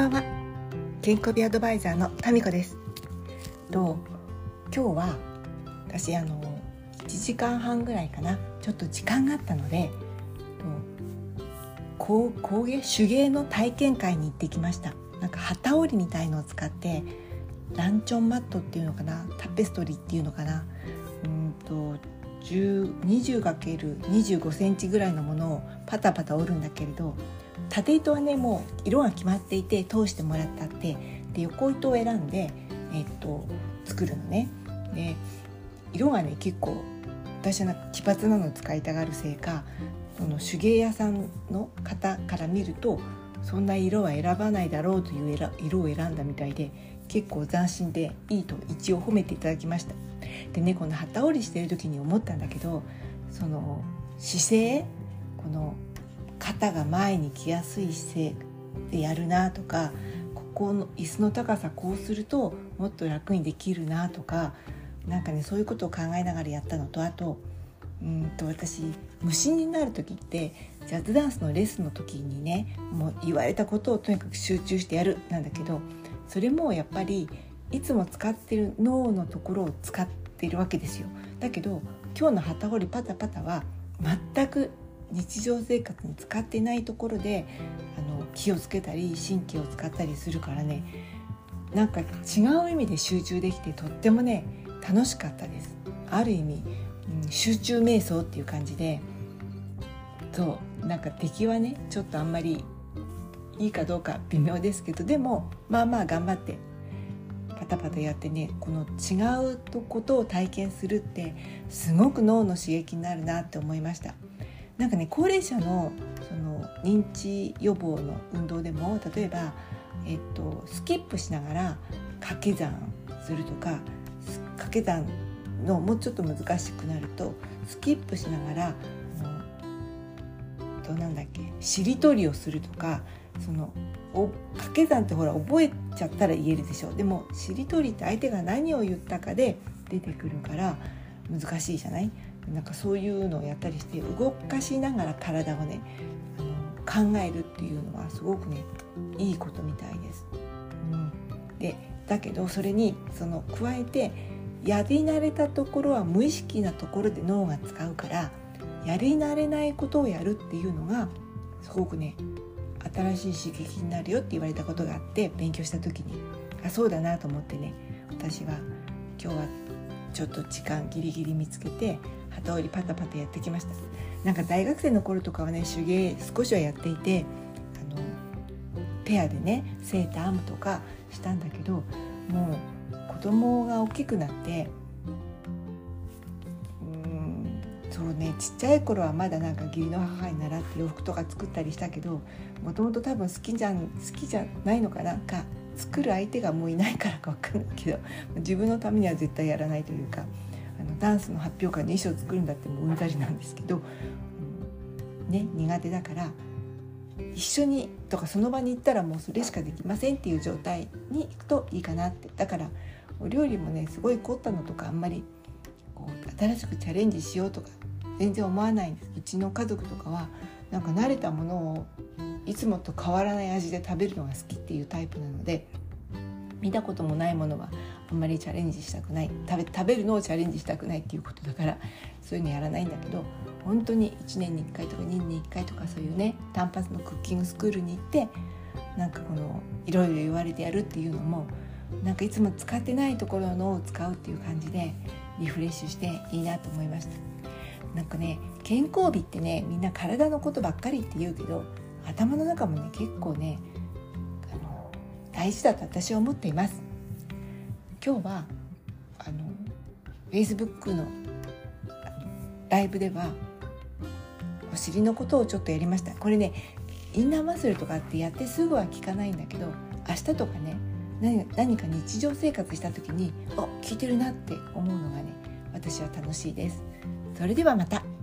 ばんは。健康美アドバイザーのタミコです。と今日は私あの1時間半ぐらいかな。ちょっと時間があったので工工芸手芸の体験会に行ってきました。なんか旗織りみたいのを使ってランチョンマットっていうのかな。タペストリーっていうのかな。うんと 20×25 センチぐらいのものをパタパタ折るんだけれど縦糸はねもう色が決まっていて通してもらったってで横糸を選んで、えっと、作るのね。で色がね結構私はなんか奇抜なのを使いたがるせいかその手芸屋さんの方から見るとそんな色は選ばないだろうという色を選んだみたいで結構斬新でいいと一応褒めていただきました。でねこの旗織りしてる時に思ったんだけどその姿勢この肩が前に来やすい姿勢でやるなとかここの椅子の高さこうするともっと楽にできるなとかなんかねそういうことを考えながらやったのとあとうんと私無心になる時ってジャズダンスのレッスンの時にねもう言われたことをとにかく集中してやるなんだけどそれもやっぱりいつも使ってる脳のところを使ってるわけですよ。だけど今日の旗織りパタパタは全く日常生活に使ってないところであの気をつけたり神経を使ったりするからねなんか違う意味で集中できてとってもね楽しかったですある意味、うん、集中瞑想っていう感じでそうなんか敵はねちょっとあんまりいいかどうか微妙ですけどでもまあまあ頑張ってパタパタやってねこの違うことを体験するってすごく脳の刺激になるなって思いました。なんかね高齢者のその認知予防の運動でも例えば、えっと、スキップしながら掛け算するとか掛け算のもうちょっと難しくなるとスキップしながらどうなんだっけしりとりをするとかそのお掛け算ってほら覚えちゃったら言えるでしょでもしりとりって相手が何を言ったかで出てくるから難しいじゃない？なんかそういうのをやったりして動かしながら体をね考えるっていうのはすごくねいいことみたいです。うん、でだけどそれにその加えてやり慣れたところは無意識なところで脳が使うからやり慣れないことをやるっていうのがすごくね新しい刺激になるよって言われたことがあって勉強した時にあそうだなと思ってね私は今日はちょっと時間ギリギリ見つけて旗織りパタパタやってきました。なんか大学生の頃とかはね手芸少しはやっていてあのペアでねセーター編むとかしたんだけどもう子供が大きくなってうんそうねちっちゃい頃はまだなんか義理の母に習って洋服とか作ったりしたけどもともと多分好きじゃん好きじゃないのかな。か作る相手がもういないからか分かんないけど自分のためには絶対やらないというかあのダンスの発表会の衣装作るんだってもううんざりなんですけど、うん、ね苦手だから一緒にとかその場に行ったらもうそれしかできませんっていう状態に行くといいかなって。だからお料理もねすごい凝ったのとかあんまりこう新しくチャレンジしようとか全然思わないんですうちの家族とかはなんか慣れたものをいつもと変わらない味で食べるのが好きっていうタイプなので見たこともないものはあんまりチャレンジしたくない食べ食べるのをチャレンジしたくないっていうことだからそういうのやらないんだけど本当に1年に1回とか2年に1回とかそういうね単発のクッキングスクールに行ってなんかこのいろいろ言われてやるっていうのもなんかいつも使ってないところのを使うっていう感じでリフレッシュしていいなと思いました。なんかね健康美ってねみんな体のことばっかりって言うけど頭の中もね結構ねあの大事だと私は思っています。今日はあの Facebook のライブではお尻のことをちょっとやりました。これねインナーマッスルとかってやってすぐは効かないんだけど明日とかね何何か日常生活した時にあ効いてるなって思うのがね私は楽しいです。それではまた。